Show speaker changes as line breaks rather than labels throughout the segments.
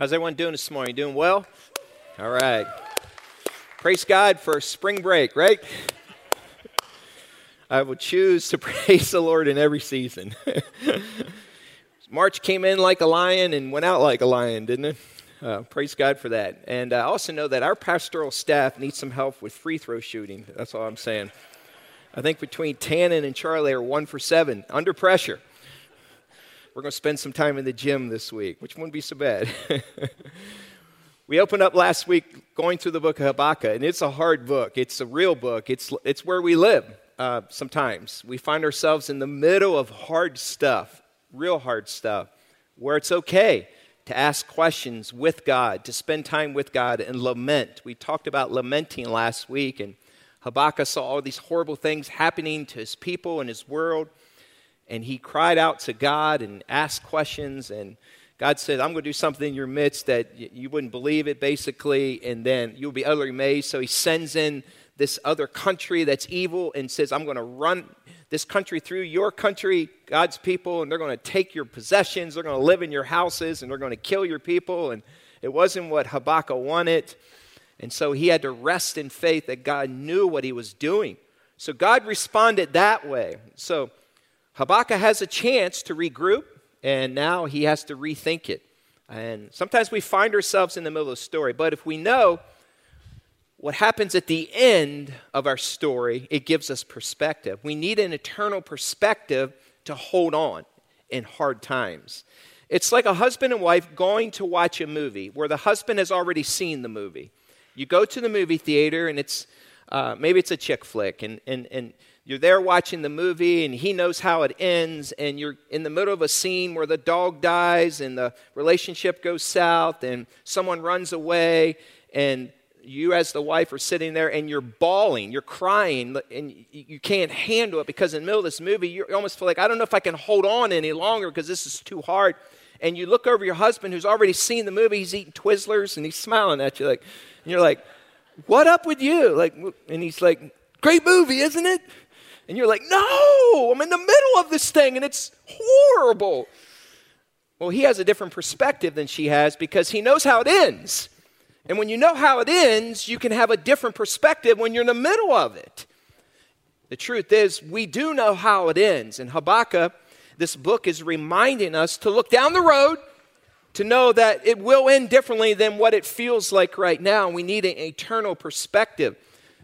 How's everyone doing this morning? Doing well? All right. Praise God for spring break, right? I will choose to praise the Lord in every season. March came in like a lion and went out like a lion, didn't it? Uh, praise God for that. And I also know that our pastoral staff needs some help with free throw shooting. That's all I'm saying. I think between Tannen and Charlie are one for seven, under pressure. We're going to spend some time in the gym this week, which wouldn't be so bad. we opened up last week going through the book of Habakkuk, and it's a hard book. It's a real book. It's, it's where we live uh, sometimes. We find ourselves in the middle of hard stuff, real hard stuff, where it's okay to ask questions with God, to spend time with God and lament. We talked about lamenting last week, and Habakkuk saw all these horrible things happening to his people and his world and he cried out to God and asked questions. And God said, I'm going to do something in your midst that you wouldn't believe it, basically, and then you'll be utterly amazed. So he sends in this other country that's evil and says, I'm going to run this country through your country, God's people, and they're going to take your possessions, they're going to live in your houses, and they're going to kill your people. And it wasn't what Habakkuk wanted. And so he had to rest in faith that God knew what he was doing. So God responded that way. So Habakkuk has a chance to regroup, and now he has to rethink it. And sometimes we find ourselves in the middle of the story, but if we know what happens at the end of our story, it gives us perspective. We need an eternal perspective to hold on in hard times. It's like a husband and wife going to watch a movie where the husband has already seen the movie. You go to the movie theater, and it's uh, maybe it's a chick flick, and, and, and you're there watching the movie and he knows how it ends and you're in the middle of a scene where the dog dies and the relationship goes south and someone runs away and you as the wife are sitting there and you're bawling you're crying and you can't handle it because in the middle of this movie you almost feel like i don't know if i can hold on any longer because this is too hard. And you look over your husband who's already seen the movie he's eating twizzlers and he's smiling at you like and you're like what up with you? Like and he's like great movie isn't it and you're like, no, I'm in the middle of this thing and it's horrible. Well, he has a different perspective than she has because he knows how it ends. And when you know how it ends, you can have a different perspective when you're in the middle of it. The truth is, we do know how it ends. And Habakkuk, this book is reminding us to look down the road to know that it will end differently than what it feels like right now. We need an eternal perspective.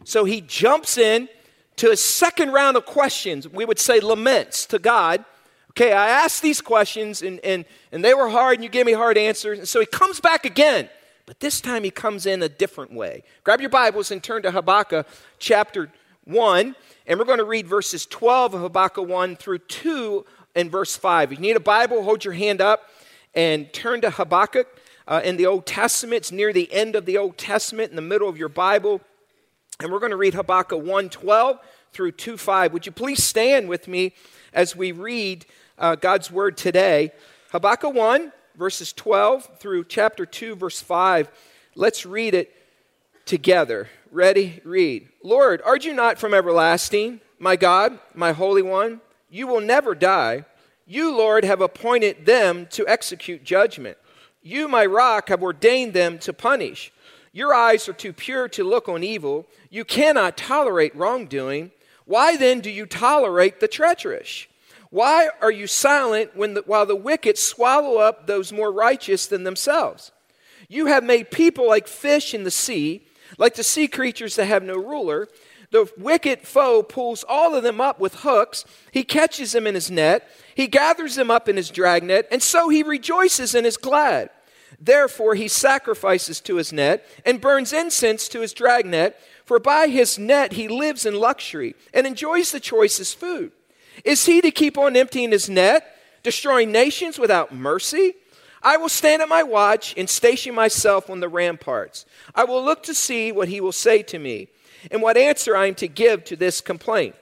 So he jumps in to a second round of questions. We would say laments to God. Okay, I asked these questions and, and, and they were hard and you gave me hard answers. And so he comes back again. But this time he comes in a different way. Grab your Bibles and turn to Habakkuk chapter 1. And we're going to read verses 12 of Habakkuk 1 through 2 and verse 5. If you need a Bible, hold your hand up and turn to Habakkuk uh, in the Old Testament. It's near the end of the Old Testament, in the middle of your Bible. And we're going to read Habakkuk 1:12 through 2:5. Would you please stand with me as we read uh, God's word today? Habakkuk 1 verses 12 through chapter 2 verse 5. Let's read it together. Ready? Read. Lord, are you not from everlasting, my God, my holy one? You will never die. You, Lord, have appointed them to execute judgment. You, my rock, have ordained them to punish. Your eyes are too pure to look on evil. You cannot tolerate wrongdoing. Why then do you tolerate the treacherous? Why are you silent when the, while the wicked swallow up those more righteous than themselves? You have made people like fish in the sea, like the sea creatures that have no ruler. The wicked foe pulls all of them up with hooks. He catches them in his net. He gathers them up in his dragnet, and so he rejoices and is glad. Therefore, he sacrifices to his net and burns incense to his dragnet, for by his net he lives in luxury and enjoys the choicest food. Is he to keep on emptying his net, destroying nations without mercy? I will stand at my watch and station myself on the ramparts. I will look to see what he will say to me and what answer I am to give to this complaint.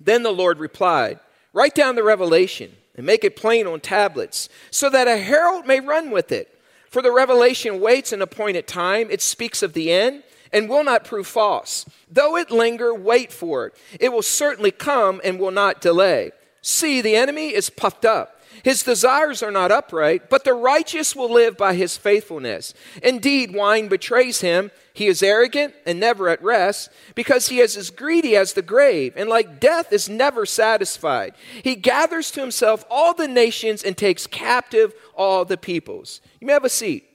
Then the Lord replied, Write down the revelation and make it plain on tablets, so that a herald may run with it. For the revelation waits an appointed time, it speaks of the end and will not prove false. Though it linger, wait for it. It will certainly come and will not delay. See, the enemy is puffed up. His desires are not upright, but the righteous will live by his faithfulness. Indeed, wine betrays him. He is arrogant and never at rest, because he is as greedy as the grave, and like death is never satisfied. He gathers to himself all the nations and takes captive all the peoples. You may have a seat.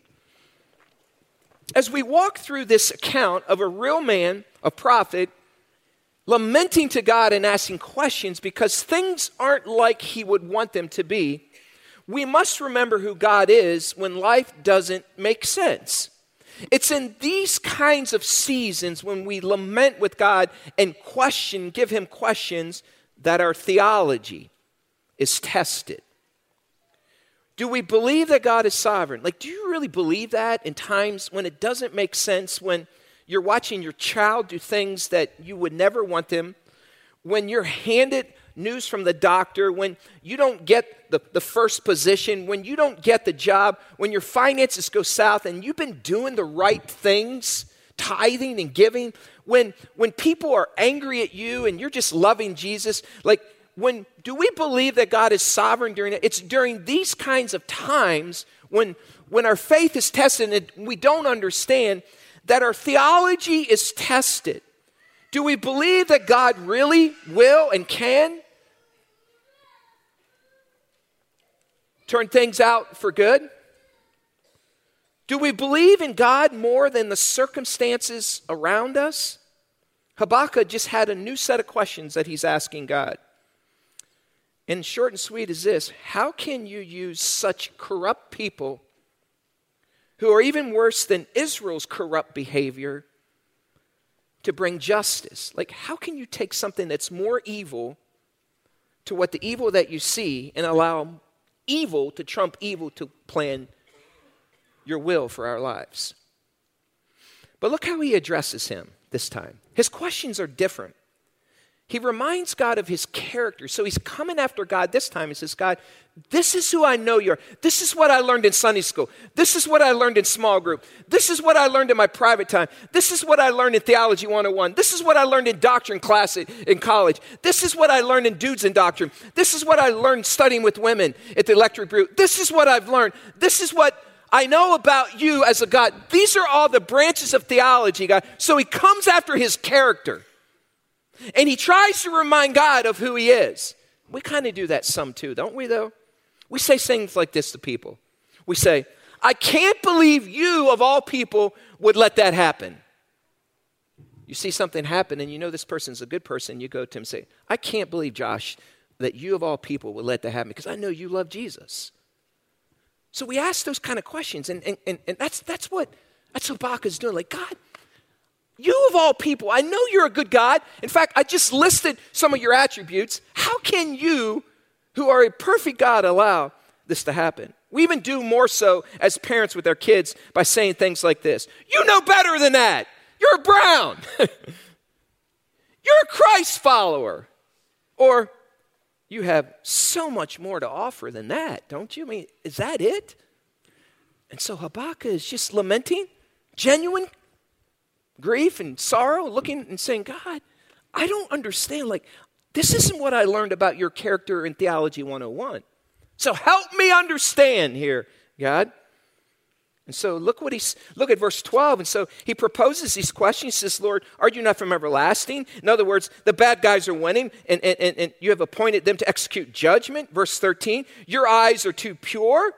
As we walk through this account of a real man, a prophet, lamenting to God and asking questions because things aren't like He would want them to be, we must remember who God is when life doesn't make sense. It's in these kinds of seasons when we lament with God and question, give Him questions, that our theology is tested. Do we believe that God is sovereign? Like, do you really believe that in times when it doesn't make sense, when you're watching your child do things that you would never want them, when you're handed news from the doctor, when you don't get the, the first position, when you don't get the job, when your finances go south and you've been doing the right things, tithing and giving, when, when people are angry at you and you're just loving Jesus, like, when do we believe that God is sovereign during it? It's during these kinds of times when, when our faith is tested and we don't understand that our theology is tested. Do we believe that God really will and can turn things out for good? Do we believe in God more than the circumstances around us? Habakkuk just had a new set of questions that he's asking God. And short and sweet is this How can you use such corrupt people who are even worse than Israel's corrupt behavior to bring justice. Like, how can you take something that's more evil to what the evil that you see and allow evil to trump evil to plan your will for our lives? But look how he addresses him this time. His questions are different. He reminds God of his character. So he's coming after God this time. He says, God, this is who I know you are. This is what I learned in Sunday school. This is what I learned in small group. This is what I learned in my private time. This is what I learned in Theology 101. This is what I learned in doctrine class in college. This is what I learned in Dudes in Doctrine. This is what I learned studying with women at the electric group. This is what I've learned. This is what I know about you as a God. These are all the branches of theology, God. So he comes after his character. And he tries to remind God of who he is. We kind of do that some too, don't we, though? We say things like this to people. We say, I can't believe you, of all people, would let that happen. You see something happen and you know this person's a good person, you go to him and say, I can't believe, Josh, that you, of all people, would let that happen because I know you love Jesus. So we ask those kind of questions, and, and, and, and that's, that's what that's what Habakkuk's doing. Like, God, you of all people, I know you're a good God. In fact, I just listed some of your attributes. How can you, who are a perfect God, allow this to happen? We even do more so as parents with our kids by saying things like this You know better than that. You're brown. you're a Christ follower. Or you have so much more to offer than that, don't you? I mean, is that it? And so Habakkuk is just lamenting, genuine grief and sorrow, looking and saying, God, I don't understand. Like, this isn't what I learned about your character in Theology 101. So help me understand here, God. And so look what he's look at verse 12. And so he proposes these questions. He says, Lord, are you not from everlasting? In other words, the bad guys are winning, and, and, and, and you have appointed them to execute judgment. Verse 13, your eyes are too pure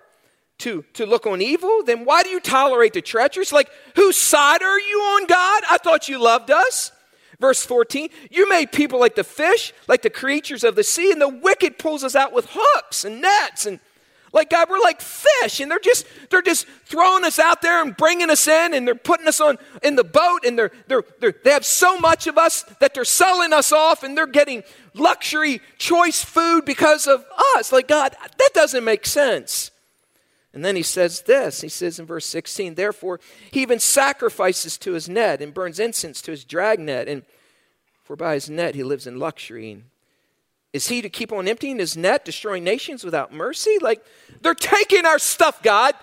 to, to look on evil, then why do you tolerate the treacherous? Like, whose side are you on, God? I thought you loved us. Verse 14, you made people like the fish, like the creatures of the sea, and the wicked pulls us out with hooks and nets. And like, God, we're like fish, and they're just, they're just throwing us out there and bringing us in, and they're putting us on in the boat, and they're, they're, they're, they have so much of us that they're selling us off, and they're getting luxury choice food because of us. Like, God, that doesn't make sense. And then he says this he says in verse 16, therefore, he even sacrifices to his net and burns incense to his dragnet, and for by his net he lives in luxury. Is he to keep on emptying his net, destroying nations without mercy? Like, they're taking our stuff, God.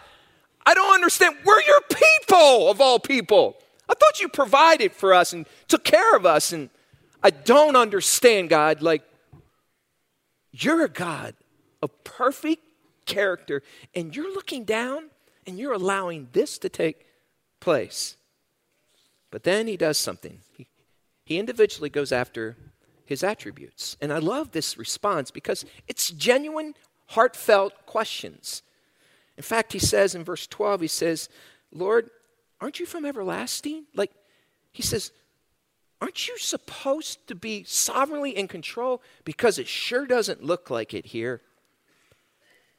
I don't understand. We're your people, of all people. I thought you provided for us and took care of us. And I don't understand, God. Like, you're a God of perfect character, and you're looking down and you're allowing this to take place. But then he does something. He, he individually goes after his attributes. And I love this response because it's genuine, heartfelt questions. In fact, he says in verse 12, he says, Lord, aren't you from everlasting? Like, he says, aren't you supposed to be sovereignly in control? Because it sure doesn't look like it here.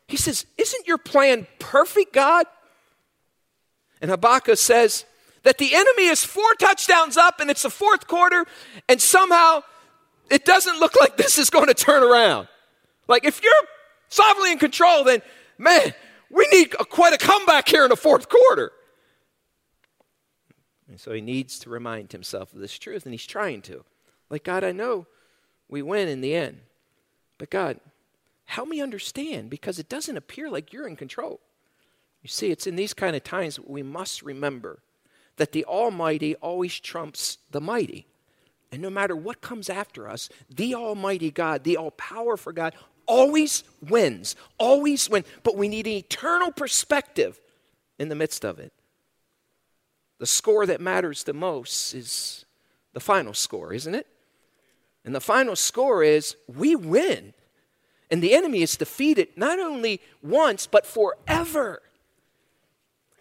He says, Isn't your plan perfect, God? And Habakkuk says that the enemy is four touchdowns up and it's the fourth quarter, and somehow it doesn't look like this is going to turn around. Like, if you're sovereignly in control, then man, we need a, quite a comeback here in the fourth quarter. And so he needs to remind himself of this truth, and he's trying to. Like, God, I know we win in the end, but God, help me understand because it doesn't appear like you're in control. You see, it's in these kind of times we must remember that the Almighty always trumps the mighty. And no matter what comes after us, the Almighty God, the all powerful God, always wins, always wins. But we need an eternal perspective in the midst of it. The score that matters the most is the final score, isn't it? And the final score is we win. And the enemy is defeated not only once, but forever.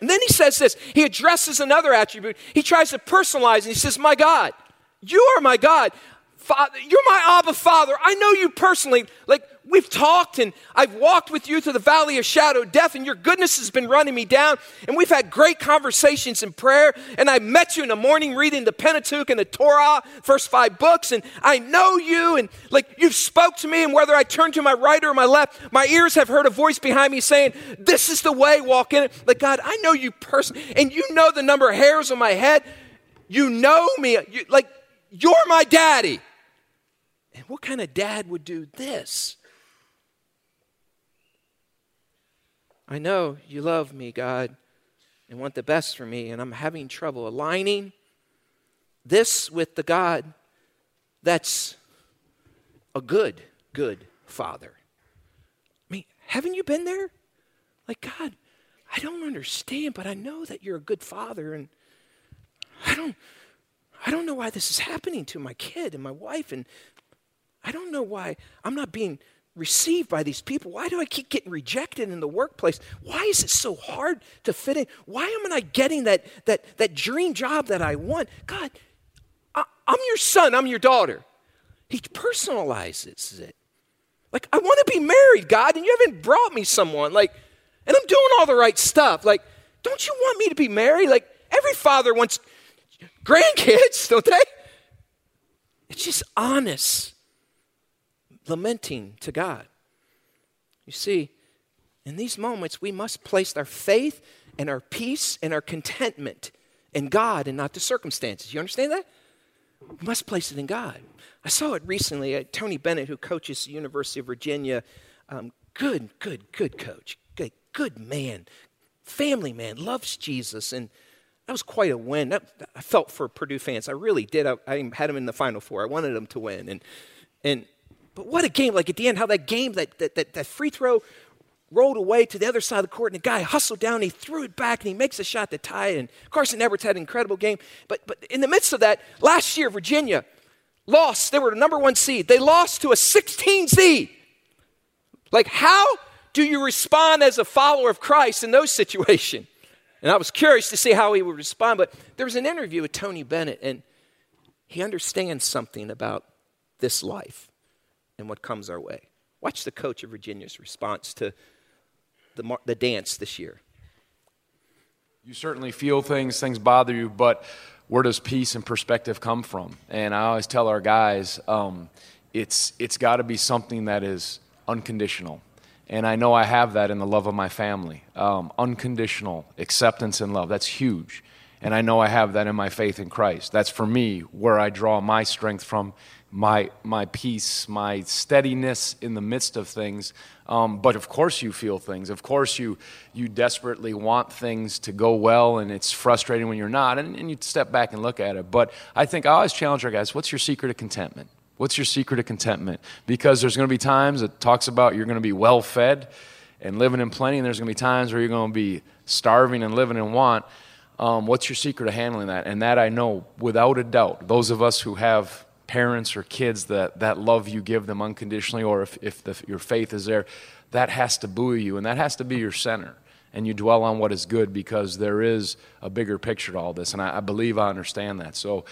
And then he says this he addresses another attribute. He tries to personalize and he says, My God, you are my God. Father, you're my Abba Father. I know you personally. Like, we've talked and I've walked with you through the valley of shadow death, and your goodness has been running me down. And we've had great conversations in prayer. And I met you in the morning reading the Pentateuch and the Torah, first five books. And I know you, and like you've spoke to me. And whether I turn to my right or my left, my ears have heard a voice behind me saying, This is the way, walk in it. Like, God, I know you personally, and you know the number of hairs on my head. You know me. You, like, you're my daddy. And what kind of dad would do this? I know you love me, God, and want the best for me, and I'm having trouble aligning this with the God that's a good, good father. I mean, haven't you been there? Like, God, I don't understand, but I know that you're a good father, and I don't. I don't know why this is happening to my kid and my wife, and I don't know why I'm not being received by these people? Why do I keep getting rejected in the workplace? Why is it so hard to fit in? Why am I not getting that, that, that dream job that I want? God, I, I'm your son, I'm your daughter. He personalizes it. Like, I want to be married, God, and you haven't brought me someone. Like, and I'm doing all the right stuff. Like, don't you want me to be married? Like, every father wants grandkids, don't they? It's just honest lamenting to God. You see, in these moments, we must place our faith and our peace and our contentment in God and not the circumstances. You understand that? We must place it in God. I saw it recently. Uh, Tony Bennett, who coaches the University of Virginia, um, good, good, good coach, good, good man, family man, loves Jesus, and that was quite a win. That, I felt for Purdue fans. I really did. I, I had them in the Final Four. I wanted them to win, and and but what a game, like at the end, how that game, that, that, that, that free throw rolled away to the other side of the court, and the guy hustled down, he threw it back, and he makes a shot to tie it. And Carson Edwards had an incredible game. But, but in the midst of that, last year, Virginia lost. They were the number one seed. They lost to a 16 seed. Like, how do you respond as a follower of Christ in those situations? And I was curious to see how he would respond. But there was an interview with Tony Bennett, and he understands something about this life and what comes our way. Watch the coach of Virginia's response to the, the dance this year.
You certainly feel things, things bother you, but where does peace and perspective come from? And I always tell our guys, um, it's, it's got to be something that is unconditional. And I know I have that in the love of my family. Um, unconditional acceptance and love. That's huge. And I know I have that in my faith in Christ. That's for me where I draw my strength from my, my peace, my steadiness in the midst of things. Um, but of course, you feel things. Of course, you, you desperately want things to go well, and it's frustrating when you're not. And, and you step back and look at it. But I think I always challenge our guys what's your secret of contentment? What's your secret of contentment? Because there's going to be times it talks about you're going to be well fed and living in plenty, and there's going to be times where you're going to be starving and living in want. Um, what's your secret of handling that? And that I know without a doubt. Those of us who have parents or kids that, that love you, give them unconditionally, or if, if the, your faith is there, that has to buoy you, and that has to be your center. And you dwell on what is good because there is a bigger picture to all this. And I, I believe I understand that. So,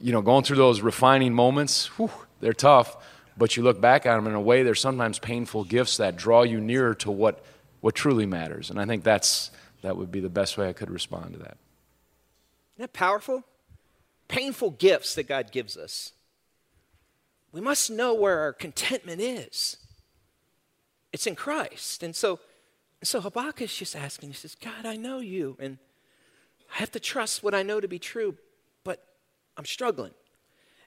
you know, going through those refining moments, whew, they're tough, but you look back at them in a way, they're sometimes painful gifts that draw you nearer to what, what truly matters. And I think that's, that would be the best way I could respond to that.
Isn't that powerful? Painful gifts that God gives us. We must know where our contentment is. It's in Christ. And so, so Habakkuk is just asking, he says, God, I know you, and I have to trust what I know to be true, but I'm struggling.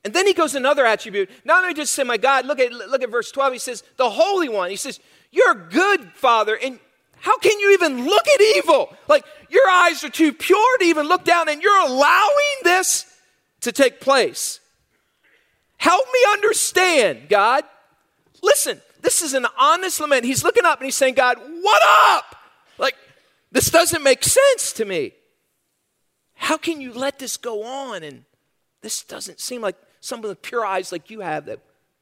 And then he goes another attribute. Not only just say, My God, look at, look at verse 12. He says, The Holy One. He says, You're a good, Father, and how can you even look at evil? Like, your eyes are too pure to even look down, and you're allowing this to take place. Help me understand, God. Listen, this is an honest lament. He's looking up and he's saying, God, what up? Like, this doesn't make sense to me. How can you let this go on? And this doesn't seem like some of the pure eyes like you have that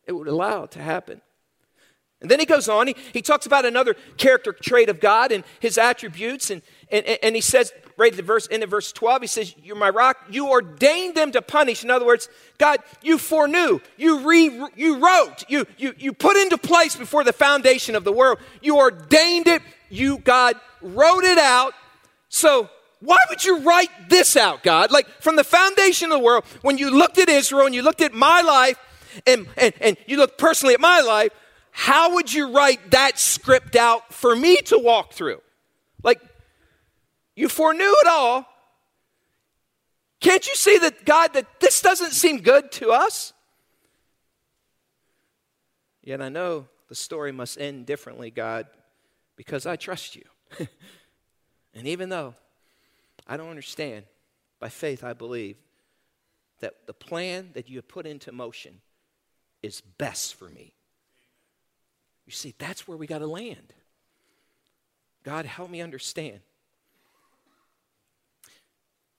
it would allow to happen. And then he goes on, he, he talks about another character trait of God and his attributes, and, and, and he says, right at the verse, in the verse 12, he says, You're my rock. You ordained them to punish. In other words, God, you foreknew, you, re, you wrote, you, you, you put into place before the foundation of the world. You ordained it, you, God, wrote it out. So why would you write this out, God? Like from the foundation of the world, when you looked at Israel and you looked at my life and, and, and you looked personally at my life, how would you write that script out for me to walk through? You foreknew it all. Can't you see that, God, that this doesn't seem good to us? Yet I know the story must end differently, God, because I trust you. and even though I don't understand, by faith I believe that the plan that you have put into motion is best for me. You see, that's where we got to land. God, help me understand.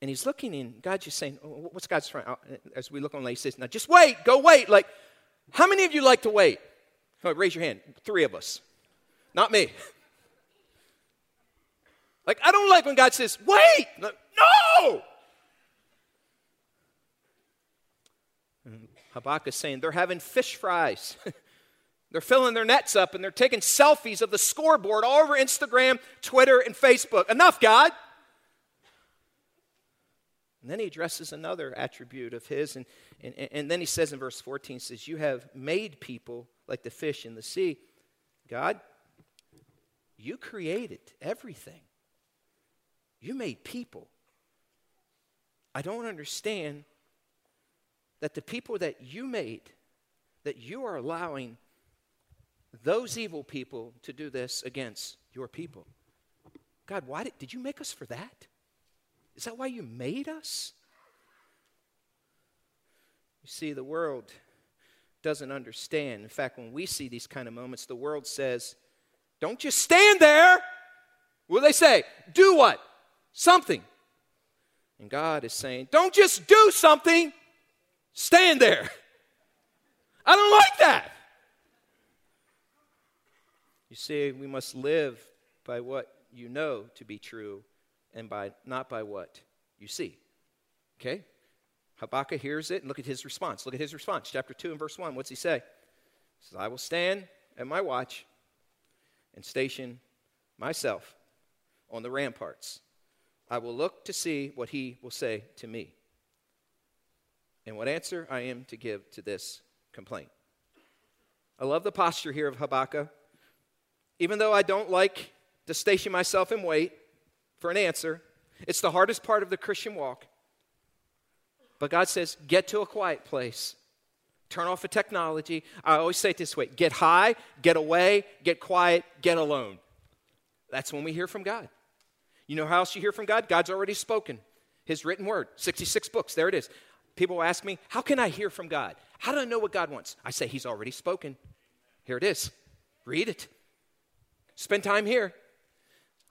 And he's looking in, God's just saying, oh, what's God's trying? As we look on, he says, now just wait, go wait. Like, how many of you like to wait? Oh, raise your hand. Three of us. Not me. Like, I don't like when God says, wait. No! Mm-hmm. Habakkuk is saying, they're having fish fries. They're filling their nets up and they're taking selfies of the scoreboard all over Instagram, Twitter, and Facebook. Enough, God. And then he addresses another attribute of his, and, and, and then he says in verse 14, says, You have made people like the fish in the sea. God, you created everything. You made people. I don't understand that the people that you made, that you are allowing those evil people to do this against your people. God, why did, did you make us for that? Is that why you made us? You see, the world doesn't understand. In fact, when we see these kind of moments, the world says, Don't just stand there. Do they say? Do what? Something. And God is saying, Don't just do something, stand there. I don't like that. You see, we must live by what you know to be true and by not by what you see. Okay? Habakkuk hears it and look at his response. Look at his response. Chapter 2 and verse 1. What's he say? He says, I will stand at my watch and station myself on the ramparts. I will look to see what he will say to me and what answer I am to give to this complaint. I love the posture here of Habakkuk. Even though I don't like to station myself and wait for an answer, it's the hardest part of the Christian walk. But God says, get to a quiet place. Turn off the technology. I always say it this way get high, get away, get quiet, get alone. That's when we hear from God. You know how else you hear from God? God's already spoken. His written word, 66 books. There it is. People ask me, How can I hear from God? How do I know what God wants? I say, He's already spoken. Here it is. Read it. spend time here.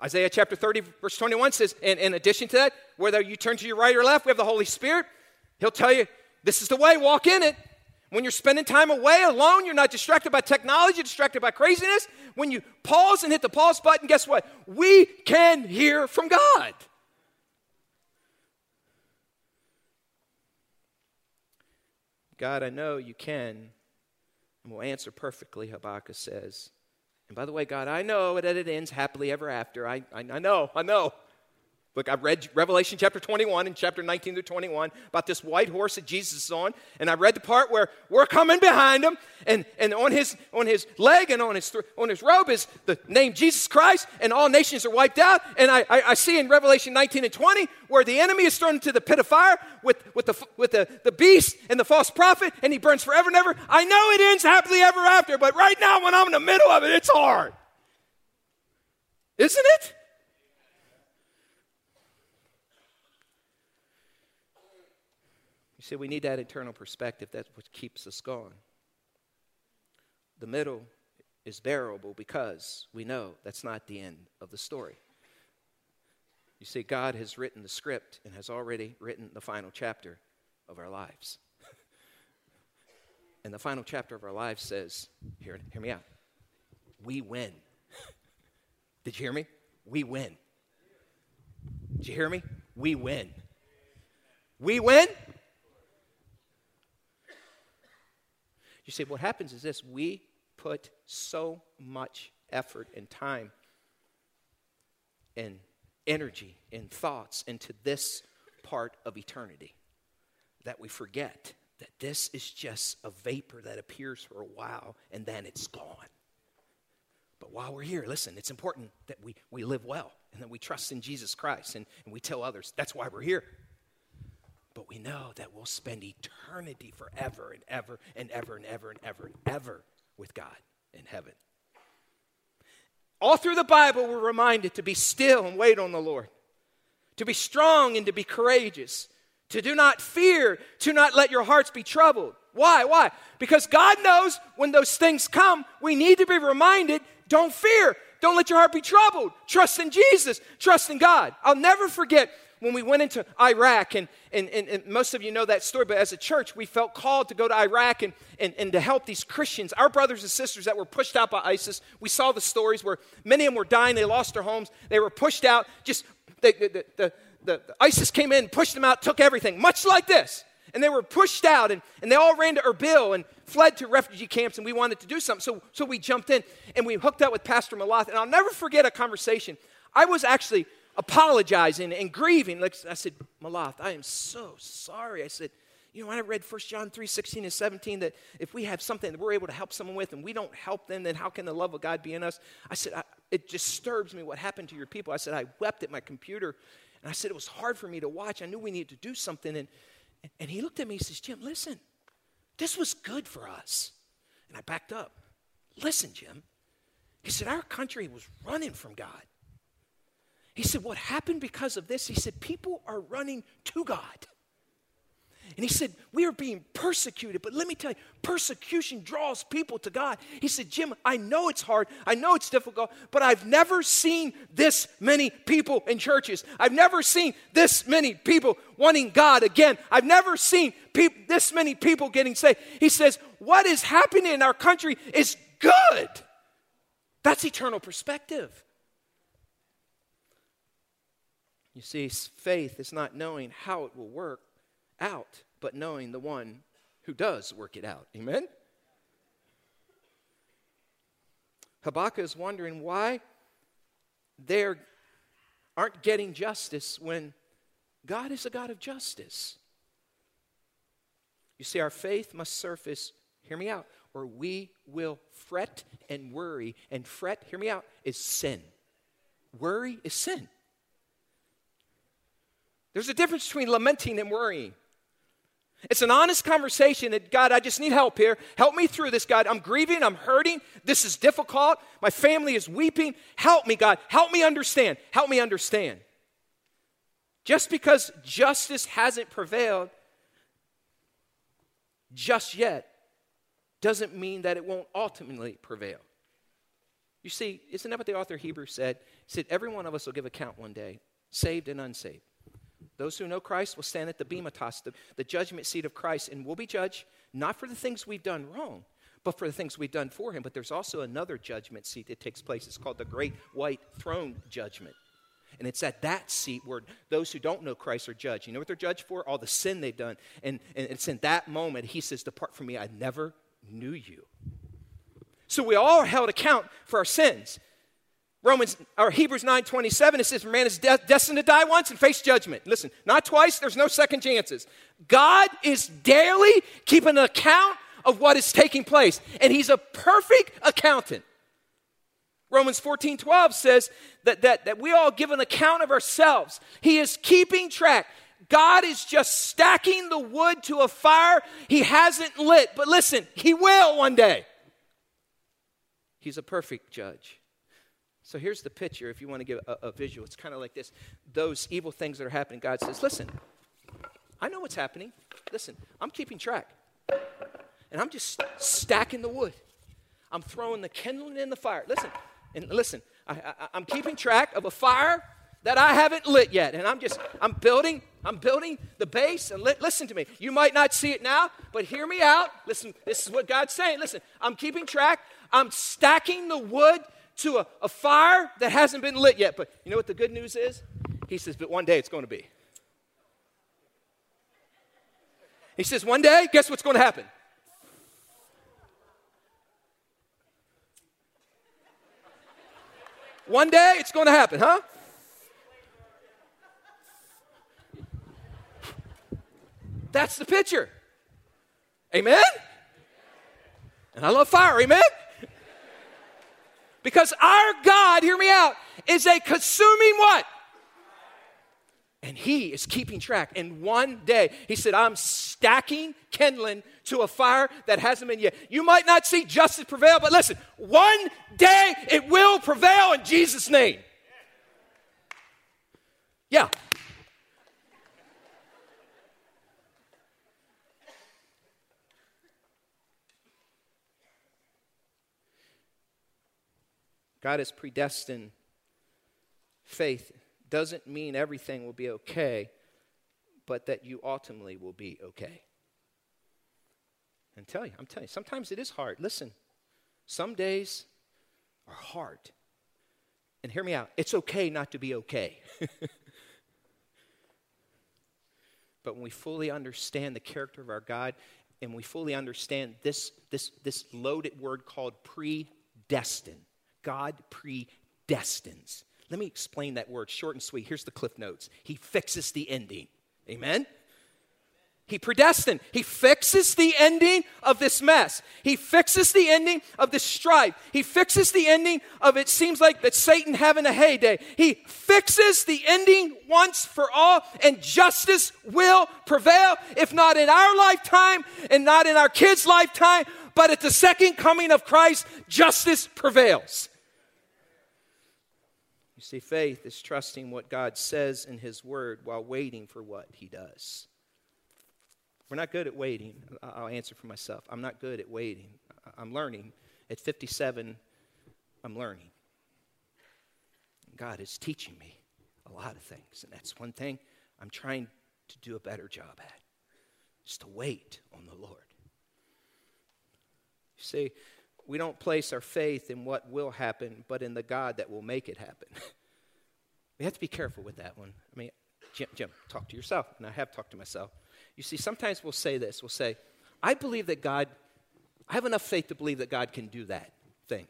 Isaiah chapter 30, verse 21 says, in addition to that, whether you turn to your right or left, we have the Holy Spirit. He'll tell you, this is the way, walk in it. When you're spending time away alone, you're not distracted by technology, distracted by craziness. When you pause and hit the pause button, guess what? We can hear from God. God, I know you can and will answer perfectly, Habakkuk says. And by the way, God, I know that it ends happily ever after. I, I, I know, I know. Look, I've read Revelation chapter 21 and chapter 19 to 21 about this white horse that Jesus is on. And I read the part where we're coming behind him, and, and on, his, on his leg and on his, on his robe is the name Jesus Christ, and all nations are wiped out. And I, I, I see in Revelation 19 and 20 where the enemy is thrown into the pit of fire with, with, the, with the, the beast and the false prophet, and he burns forever and ever. I know it ends happily ever after, but right now when I'm in the middle of it, it's hard. Isn't it? See, we need that eternal perspective. That's what keeps us going. The middle is bearable because we know that's not the end of the story. You see, God has written the script and has already written the final chapter of our lives. and the final chapter of our lives says, hear, hear me out, we win. Did you hear me? We win. Did you hear me? We win. We win You see, what happens is this. We put so much effort and time and energy and thoughts into this part of eternity that we forget that this is just a vapor that appears for a while and then it's gone. But while we're here, listen, it's important that we, we live well and that we trust in Jesus Christ and, and we tell others. That's why we're here but we know that we'll spend eternity forever and ever and ever and ever and ever and ever with God in heaven. All through the Bible, we're reminded to be still and wait on the Lord, to be strong and to be courageous, to do not fear, to not let your hearts be troubled. Why? Why? Because God knows when those things come, we need to be reminded don't fear, don't let your heart be troubled. Trust in Jesus, trust in God. I'll never forget when we went into Iraq, and, and, and, and, most of you know that story, but as a church, we felt called to go to Iraq and, and, and to help these Christians, our brothers and sisters that were pushed out by ISIS. We saw the stories where many of them were dying, they lost their homes, they were pushed out, just the, the, the, the, the ISIS came in, pushed them out, took everything, much like this. And they were pushed out, and, and they all ran to Erbil and fled to refugee camps, and we wanted to do something. So, so we jumped in, and we hooked up with Pastor Malath. And I'll never forget a conversation. I was actually apologizing and grieving. Like I said, Malath, I am so sorry. I said, you know, I read 1 John 3 16 and 17 that if we have something that we're able to help someone with and we don't help them, then how can the love of God be in us? I said, I, it disturbs me what happened to your people. I said, I wept at my computer and I said, it was hard for me to watch. I knew we needed to do something. And, and he looked at me and says, Jim, listen, this was good for us. And I backed up. Listen, Jim. He said, our country was running from God. He said, What happened because of this? He said, People are running to God. And he said, We are being persecuted, but let me tell you, persecution draws people to God. He said, Jim, I know it's hard, I know it's difficult, but I've never seen this many people in churches. I've never seen this many people wanting God again. I've never seen this many people getting saved. He says, What is happening in our country is good. That's eternal perspective. You see, faith is not knowing how it will work out, but knowing the one who does work it out. Amen? Habakkuk is wondering why they aren't getting justice when God is a God of justice. You see, our faith must surface, hear me out, or we will fret and worry. And fret, hear me out, is sin. Worry is sin. There's a difference between lamenting and worrying. It's an honest conversation that, God, I just need help here. Help me through this, God. I'm grieving. I'm hurting. This is difficult. My family is weeping. Help me, God. Help me understand. Help me understand. Just because justice hasn't prevailed just yet doesn't mean that it won't ultimately prevail. You see, isn't that what the author of Hebrews said? He said, Every one of us will give account one day, saved and unsaved. Those who know Christ will stand at the bematos, the, the judgment seat of Christ, and will be judged not for the things we've done wrong, but for the things we've done for him. But there's also another judgment seat that takes place. It's called the Great White Throne Judgment. And it's at that seat where those who don't know Christ are judged. You know what they're judged for? All the sin they've done. And, and it's in that moment he says, Depart from me, I never knew you. So we all are held account for our sins. Romans or Hebrews 9 27, it says, Man is de- destined to die once and face judgment. Listen, not twice, there's no second chances. God is daily keeping an account of what is taking place, and He's a perfect accountant. Romans 14 12 says that, that, that we all give an account of ourselves. He is keeping track. God is just stacking the wood to a fire he hasn't lit. But listen, he will one day. He's a perfect judge. So here's the picture if you want to give a, a visual. It's kind of like this those evil things that are happening. God says, Listen, I know what's happening. Listen, I'm keeping track. And I'm just stacking the wood. I'm throwing the kindling in the fire. Listen, and listen, I, am keeping track of a fire that I haven't lit yet. And I'm just, I'm building, I'm building the base. And li- listen to me. You might not see it now, but hear me out. Listen, this is what God's saying. Listen, I'm keeping track. I'm stacking the wood to a, a fire that hasn't been lit yet. But you know what the good news is? He says, but one day it's going to be. He says, one day, guess what's going to happen? One day it's going to happen, huh? That's the picture. Amen? And I love fire, amen? Because our God, hear me out, is a consuming what? And he is keeping track. And one day, he said, I'm stacking kindling to a fire that hasn't been yet. You might not see justice prevail, but listen, one day it will prevail in Jesus' name. Yeah. God has predestined faith doesn't mean everything will be okay, but that you ultimately will be okay. And tell you, I'm telling you, sometimes it is hard. Listen, some days are hard. And hear me out, it's okay not to be okay. but when we fully understand the character of our God and we fully understand this, this, this loaded word called predestined, God predestines. Let me explain that word short and sweet. Here's the cliff notes He fixes the ending. Amen? He predestined. He fixes the ending of this mess. He fixes the ending of this strife. He fixes the ending of it seems like that Satan having a heyday. He fixes the ending once for all, and justice will prevail, if not in our lifetime and not in our kids' lifetime, but at the second coming of Christ, justice prevails. You see, faith is trusting what God says in His Word while waiting for what He does. We're not good at waiting. I'll answer for myself. I'm not good at waiting. I'm learning. At 57, I'm learning. God is teaching me a lot of things, and that's one thing I'm trying to do a better job at, is to wait on the Lord. You see, we don't place our faith in what will happen, but in the God that will make it happen. we have to be careful with that one. I mean, Jim, Jim, talk to yourself, and I have talked to myself. You see, sometimes we'll say this we'll say, I believe that God, I have enough faith to believe that God can do that thing.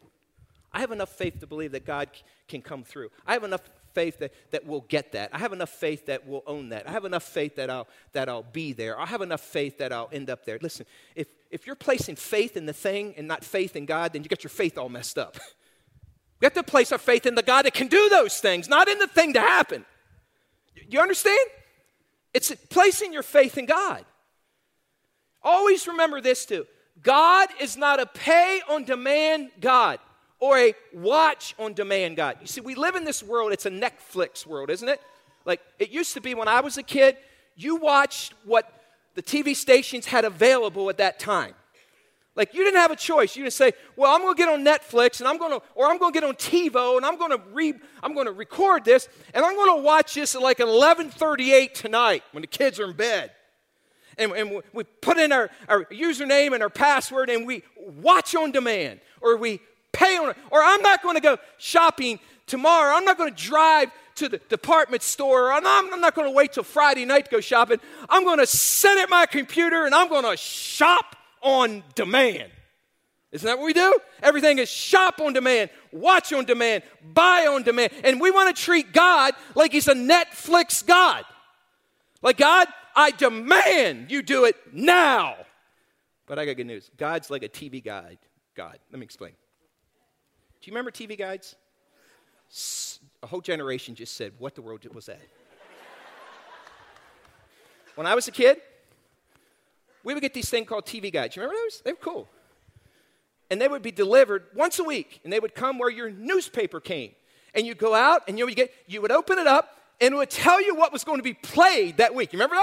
I have enough faith to believe that God can come through. I have enough faith that, that we'll get that. I have enough faith that we'll own that. I have enough faith that I'll, that I'll be there. I have enough faith that I'll end up there. Listen, if, if you're placing faith in the thing and not faith in God, then you get your faith all messed up. we have to place our faith in the God that can do those things, not in the thing to happen. You understand? It's placing your faith in God. Always remember this too God is not a pay on demand God or a watch on demand God. You see, we live in this world, it's a Netflix world, isn't it? Like it used to be when I was a kid, you watched what the TV stations had available at that time. Like you didn't have a choice. You didn't say, "Well, I'm going to get on Netflix and I'm going to or I'm going to get on TiVo and I'm going to re I'm going to record this and I'm going to watch this at like 11:38 tonight when the kids are in bed." And, and we put in our, our username and our password and we watch on demand or we pay on it. Or I'm not going to go shopping tomorrow. I'm not going to drive to the department store. I'm not, I'm not going to wait till Friday night to go shopping. I'm going to sit at my computer and I'm going to shop on demand. Isn't that what we do? Everything is shop on demand, watch on demand, buy on demand. And we want to treat God like He's a Netflix God. Like, God, I demand you do it now. But I got good news God's like a TV guide. God. Let me explain. You remember TV guides? A whole generation just said, What the world was that? when I was a kid, we would get these things called TV guides. You remember those? They were cool. And they would be delivered once a week, and they would come where your newspaper came. And you'd go out, and you would, get, you would open it up, and it would tell you what was going to be played that week. You remember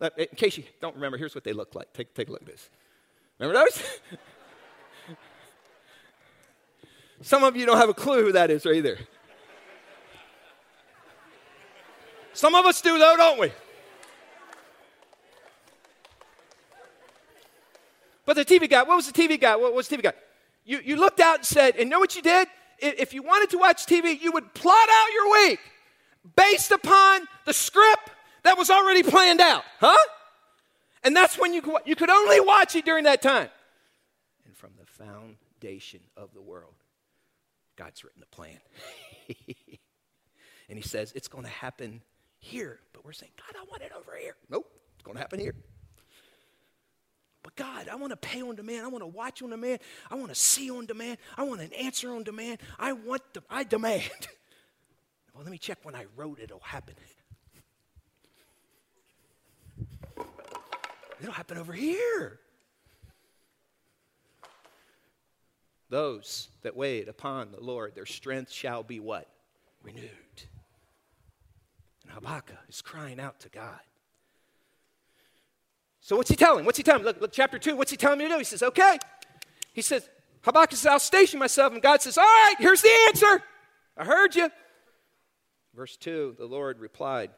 those? In case you don't remember, here's what they look like. Take, take a look at this. Remember those? Some of you don't have a clue who that is right there. Some of us do, though, don't we? But the TV guy, what was the TV guy? What was the TV guy? You, you looked out and said, and know what you did? If you wanted to watch TV, you would plot out your week based upon the script that was already planned out, huh? And that's when you, you could only watch it during that time. And from the foundation of the world, God's written a plan. and He says, it's going to happen here. But we're saying, God, I want it over here. Nope, it's going to happen here. But God, I want to pay on demand. I want to watch on demand. I want to see on demand. I want an answer on demand. I want the, I demand. well, let me check when I wrote it, it'll happen. It'll happen over here. Those that wait upon the Lord, their strength shall be what? Renewed. And Habakkuk is crying out to God. So what's he telling? What's he telling? Look, look, chapter 2, what's he telling me to do? He says, okay. He says, Habakkuk says, I'll station myself. And God says, all right, here's the answer. I heard you. Verse 2, the Lord replied,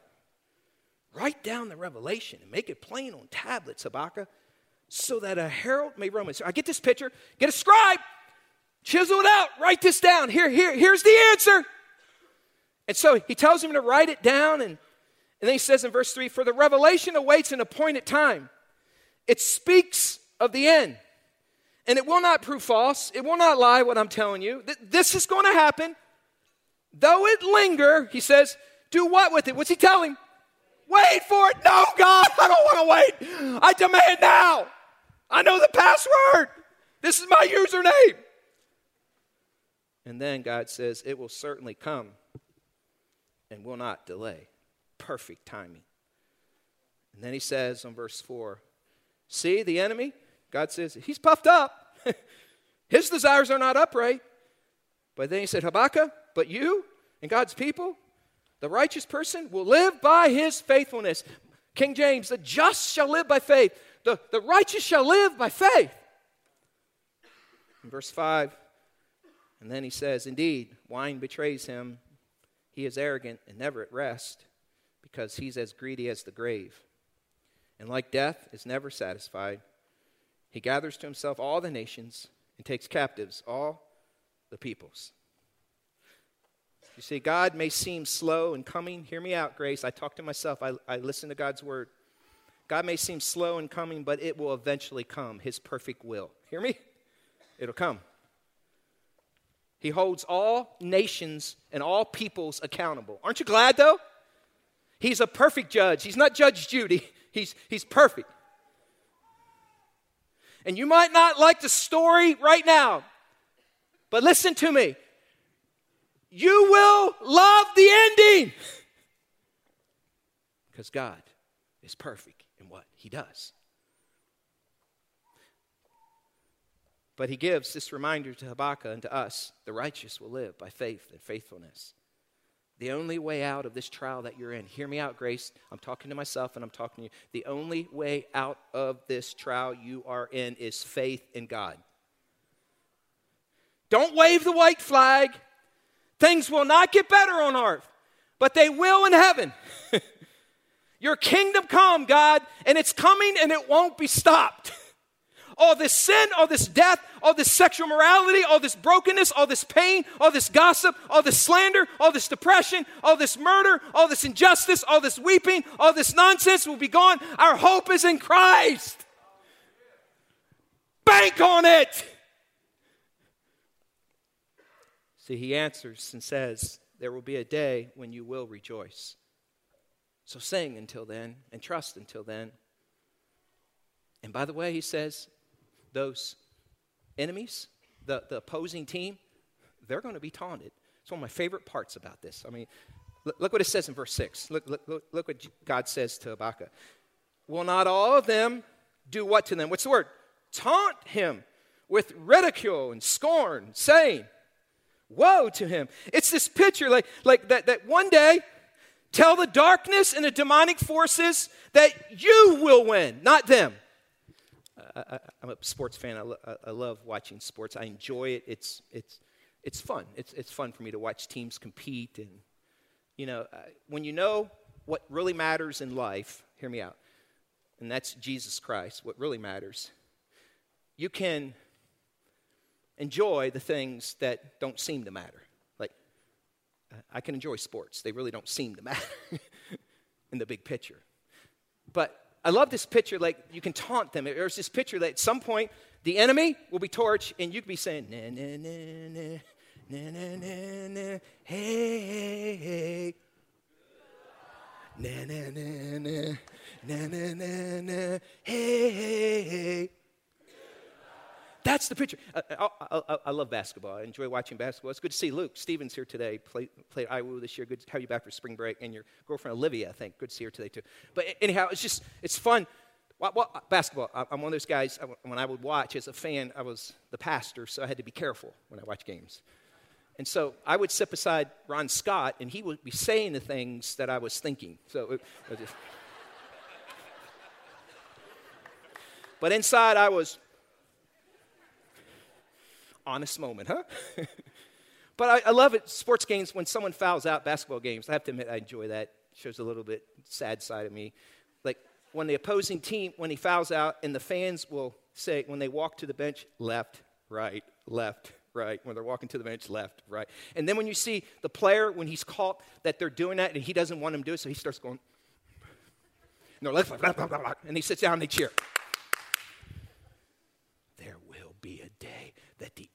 Write down the revelation and make it plain on tablets, Habakkuk, so that a herald may roam. So I get this picture, get a scribe, chisel it out, write this down. Here, here, here's the answer. And so he tells him to write it down, and, and then he says in verse 3 For the revelation awaits an appointed time. It speaks of the end. And it will not prove false. It will not lie what I'm telling you. This is going to happen. Though it linger, he says, do what with it? What's he telling? Wait for it. No, God, I don't want to wait. I demand now. I know the password. This is my username. And then God says, it will certainly come and will not delay. Perfect timing. And then he says on verse 4 See the enemy? God says, He's puffed up. His desires are not upright. But then he said, Habakkuk, but you and God's people, the righteous person, will live by his faithfulness. King James, the just shall live by faith. The, the righteous shall live by faith. In verse 5, and then he says, Indeed, wine betrays him. He is arrogant and never at rest because he's as greedy as the grave and like death is never satisfied, he gathers to himself all the nations and takes captives all the peoples. You see, God may seem slow in coming. Hear me out, Grace. I talk to myself, I, I listen to God's word. God may seem slow in coming, but it will eventually come, His perfect will. Hear me? It'll come. He holds all nations and all peoples accountable. Aren't you glad, though? He's a perfect judge. He's not Judge Judy, He's, he's perfect. And you might not like the story right now, but listen to me. You will love the ending because God is perfect in what He does. But He gives this reminder to Habakkuk and to us the righteous will live by faith and faithfulness. The only way out of this trial that you're in, hear me out, Grace. I'm talking to myself and I'm talking to you. The only way out of this trial you are in is faith in God. Don't wave the white flag. Things will not get better on earth, but they will in heaven. Your kingdom come, God, and it's coming and it won't be stopped. all this sin, all this death, all this sexual morality, all this brokenness, all this pain, all this gossip, all this slander, all this depression, all this murder, all this injustice, all this weeping, all this nonsense will be gone. Our hope is in Christ. Bank on it. See, he answers and says, There will be a day when you will rejoice. So sing until then and trust until then. And by the way, he says, those enemies, the, the opposing team, they're going to be taunted. It's one of my favorite parts about this. I mean, look, look what it says in verse 6. Look, look, look, what God says to Habakkuk. Will not all of them do what to them? What's the word? Taunt him with ridicule and scorn, saying, Woe to him. It's this picture like, like that, that one day, tell the darkness and the demonic forces that you will win, not them. I, am a sports fan. I, lo- I, love watching sports. I enjoy it. It's, it's, it's fun. It's, it's fun for me to watch teams compete. And, you know, when you know what really matters in life, hear me out, and that's Jesus Christ, what really matters, you can enjoy the things that don't seem to matter. Like, I can enjoy sports, they really don't seem to matter in the big picture. But I love this picture, like you can taunt them. There's this picture that at some point the enemy will be torched and you could be saying, na na na na, na na na hey, hey, hey. Na na na na, na na na na, hey, hey, hey. That's the picture. I, I, I, I, love basketball. I enjoy watching basketball. It's good to see Luke Stevens here today. Play, played IWU this year. Good to have you back for spring break. And your girlfriend Olivia, I think. Good to see her today too. But anyhow, it's just it's fun. Well, well, basketball. I'm one of those guys. When I would watch as a fan, I was the pastor, so I had to be careful when I watch games. And so I would sit beside Ron Scott, and he would be saying the things that I was thinking. So, it, it just, but inside, I was honest moment, huh? but I, I, love it, sports games, when someone fouls out basketball games. I have to admit, I enjoy that. Shows a little bit sad side of me. Like when the opposing team, when he fouls out, and the fans will say, when they walk to the bench, left, right, left, right. When they're walking to the bench, left, right. And then when you see the player, when he's caught that they're doing that and he doesn't want them to do it, so he starts going, no, left, left, left, and he sits down and they cheer. that the enemy will be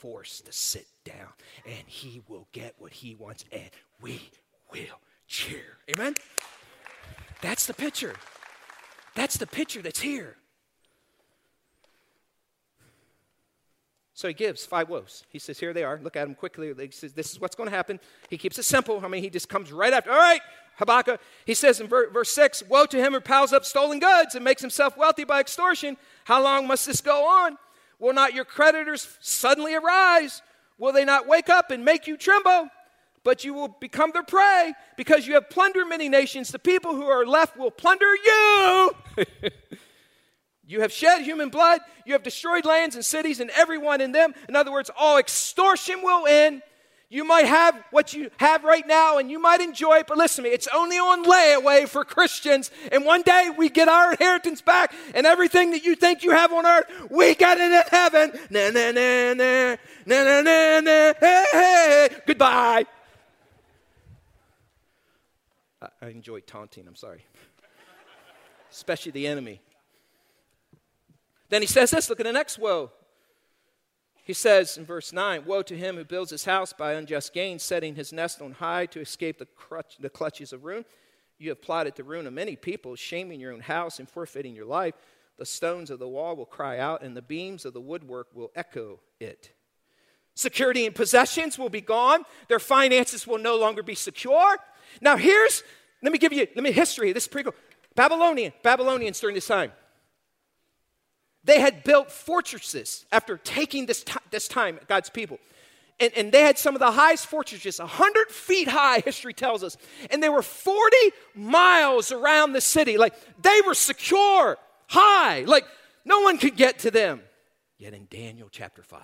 forced to sit down and he will get what he wants and we will cheer. Amen? That's the picture. That's the picture that's here. So he gives five woes. He says, Here they are. Look at them quickly. He says, This is what's going to happen. He keeps it simple. I mean, he just comes right after. All right, Habakkuk. He says in ver- verse 6 Woe to him who piles up stolen goods and makes himself wealthy by extortion. How long must this go on? Will not your creditors suddenly arise? Will they not wake up and make you tremble? But you will become their prey because you have plundered many nations. The people who are left will plunder you. you have shed human blood. You have destroyed lands and cities and everyone in them. In other words, all extortion will end. You might have what you have right now and you might enjoy it, but listen to me, it's only on layaway for Christians. And one day we get our inheritance back and everything that you think you have on earth, we got it in heaven. Na na na na na na na na hey, hey. Goodbye. I, I enjoy taunting, I'm sorry. Especially the enemy. Then he says this, look at the next woe. He says in verse 9 Woe to him who builds his house by unjust gain, setting his nest on high to escape the, crutch, the clutches of ruin. You have plotted the ruin of many people, shaming your own house and forfeiting your life. The stones of the wall will cry out, and the beams of the woodwork will echo it. Security and possessions will be gone. Their finances will no longer be secure. Now, here's, let me give you, let me history. This is pretty cool. Babylonian, Babylonians during this time. They had built fortresses after taking this, t- this time, God's people, and, and they had some of the highest fortresses, 100 feet high, history tells us. And they were 40 miles around the city. Like they were secure, high, like no one could get to them. Yet in Daniel chapter 5,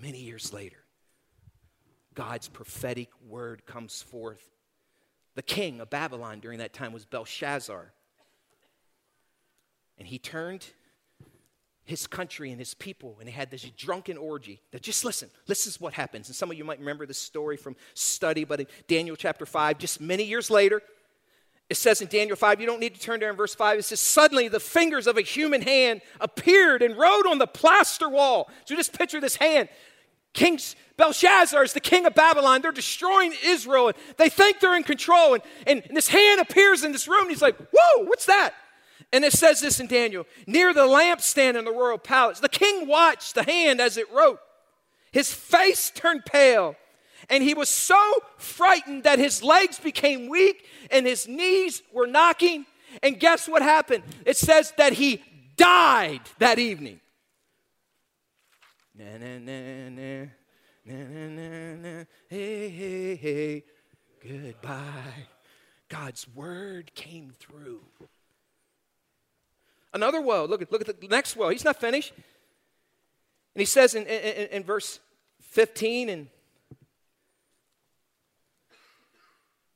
many years later, God's prophetic word comes forth. The king of Babylon during that time was Belshazzar. And he turned his country and his people, and they had this drunken orgy. Now, just listen. This is what happens. And some of you might remember this story from study, but in Daniel chapter 5, just many years later, it says in Daniel 5, you don't need to turn there in verse 5, it says, Suddenly the fingers of a human hand appeared and wrote on the plaster wall. So just picture this hand. King Belshazzar is the king of Babylon. They're destroying Israel. And they think they're in control. And, and, and this hand appears in this room. And he's like, Whoa, what's that? And it says this in Daniel near the lampstand in the royal palace. The king watched the hand as it wrote. His face turned pale, and he was so frightened that his legs became weak and his knees were knocking. And guess what happened? It says that he died that evening. Na, na, na, hey, hey, hey, goodbye. God's word came through. Another woe. Look at, look at the next woe. He's not finished. And he says in, in, in verse 15, and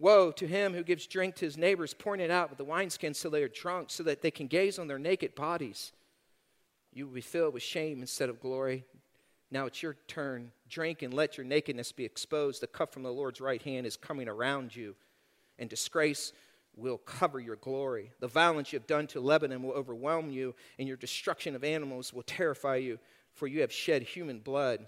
Woe to him who gives drink to his neighbors, pouring it out with the wineskin so they are drunk, so that they can gaze on their naked bodies. You will be filled with shame instead of glory. Now it's your turn. Drink and let your nakedness be exposed. The cup from the Lord's right hand is coming around you, and disgrace will cover your glory. The violence you have done to Lebanon will overwhelm you, and your destruction of animals will terrify you, for you have shed human blood.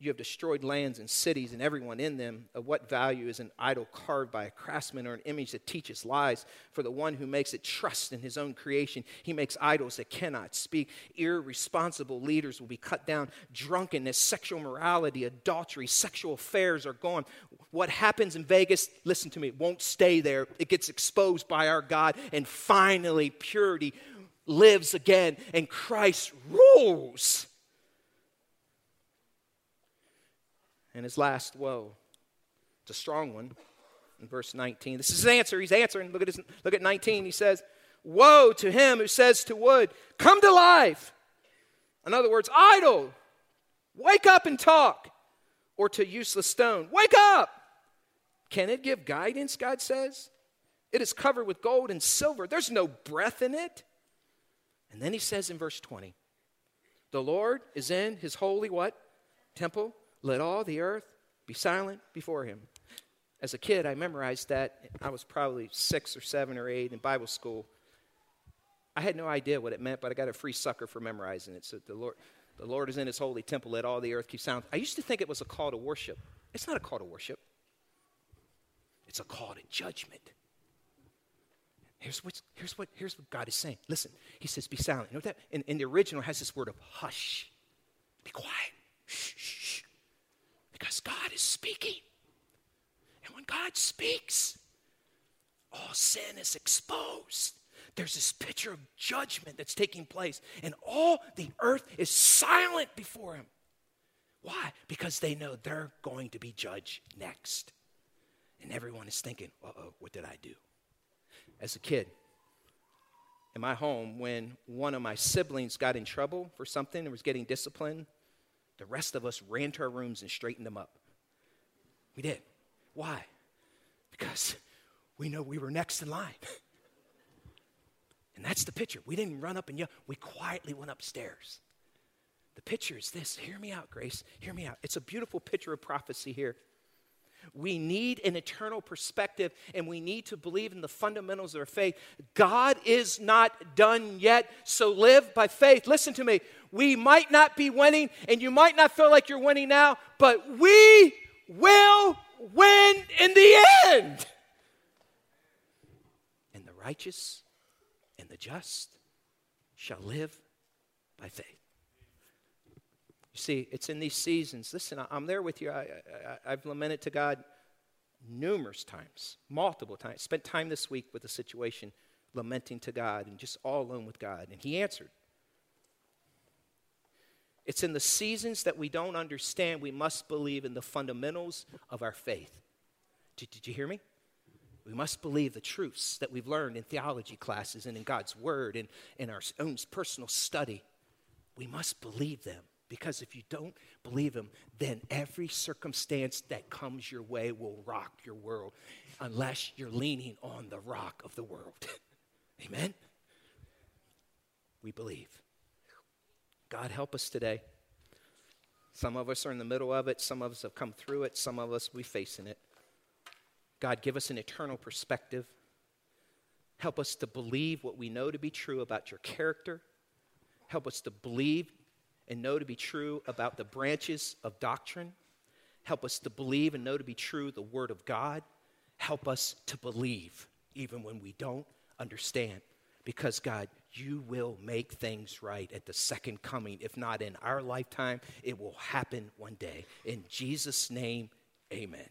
You have destroyed lands and cities and everyone in them. Of what value is an idol carved by a craftsman or an image that teaches lies? For the one who makes it trust in his own creation, he makes idols that cannot speak. Irresponsible leaders will be cut down. Drunkenness, sexual morality, adultery, sexual affairs are gone. What happens in Vegas, listen to me, won't stay there. It gets exposed by our God, and finally, purity lives again, and Christ rules. And his last woe, it's a strong one in verse 19. This is his answer. He's answering. Look at, his, look at 19. He says, Woe to him who says to wood, Come to life. In other words, idol, wake up and talk. Or to useless stone, wake up. Can it give guidance, God says? It is covered with gold and silver. There's no breath in it. And then he says in verse 20, The Lord is in his holy what? Temple. Let all the earth be silent before him. As a kid, I memorized that. I was probably six or seven or eight in Bible school. I had no idea what it meant, but I got a free sucker for memorizing it. So the Lord, the Lord is in his holy temple. Let all the earth keep silent. I used to think it was a call to worship. It's not a call to worship. It's a call to judgment. Here's, what's, here's, what, here's what God is saying. Listen, He says, be silent. You know that? In, in the original, has this word of hush. Be quiet. Shh, shh. Because God is speaking. And when God speaks, all sin is exposed. There's this picture of judgment that's taking place, and all the earth is silent before Him. Why? Because they know they're going to be judged next. And everyone is thinking, uh oh, what did I do? As a kid, in my home, when one of my siblings got in trouble for something and was getting disciplined, the rest of us ran to our rooms and straightened them up. We did. Why? Because we know we were next in line. and that's the picture. We didn't run up and yell, we quietly went upstairs. The picture is this. Hear me out, Grace. Hear me out. It's a beautiful picture of prophecy here. We need an eternal perspective and we need to believe in the fundamentals of our faith. God is not done yet, so live by faith. Listen to me. We might not be winning and you might not feel like you're winning now, but we will win in the end. And the righteous and the just shall live by faith. You see, it's in these seasons. Listen, I'm there with you. I, I've lamented to God numerous times, multiple times. Spent time this week with a situation, lamenting to God and just all alone with God. And He answered. It's in the seasons that we don't understand, we must believe in the fundamentals of our faith. Did, did you hear me? We must believe the truths that we've learned in theology classes and in God's Word and in our own personal study. We must believe them because if you don't believe him, then every circumstance that comes your way will rock your world unless you're leaning on the rock of the world. Amen? We believe. God, help us today. Some of us are in the middle of it, some of us have come through it, some of us we facing it. God, give us an eternal perspective. Help us to believe what we know to be true about your character. Help us to believe and know to be true about the branches of doctrine. Help us to believe and know to be true the Word of God. Help us to believe even when we don't understand. Because, God, you will make things right at the second coming. If not in our lifetime, it will happen one day. In Jesus' name, amen.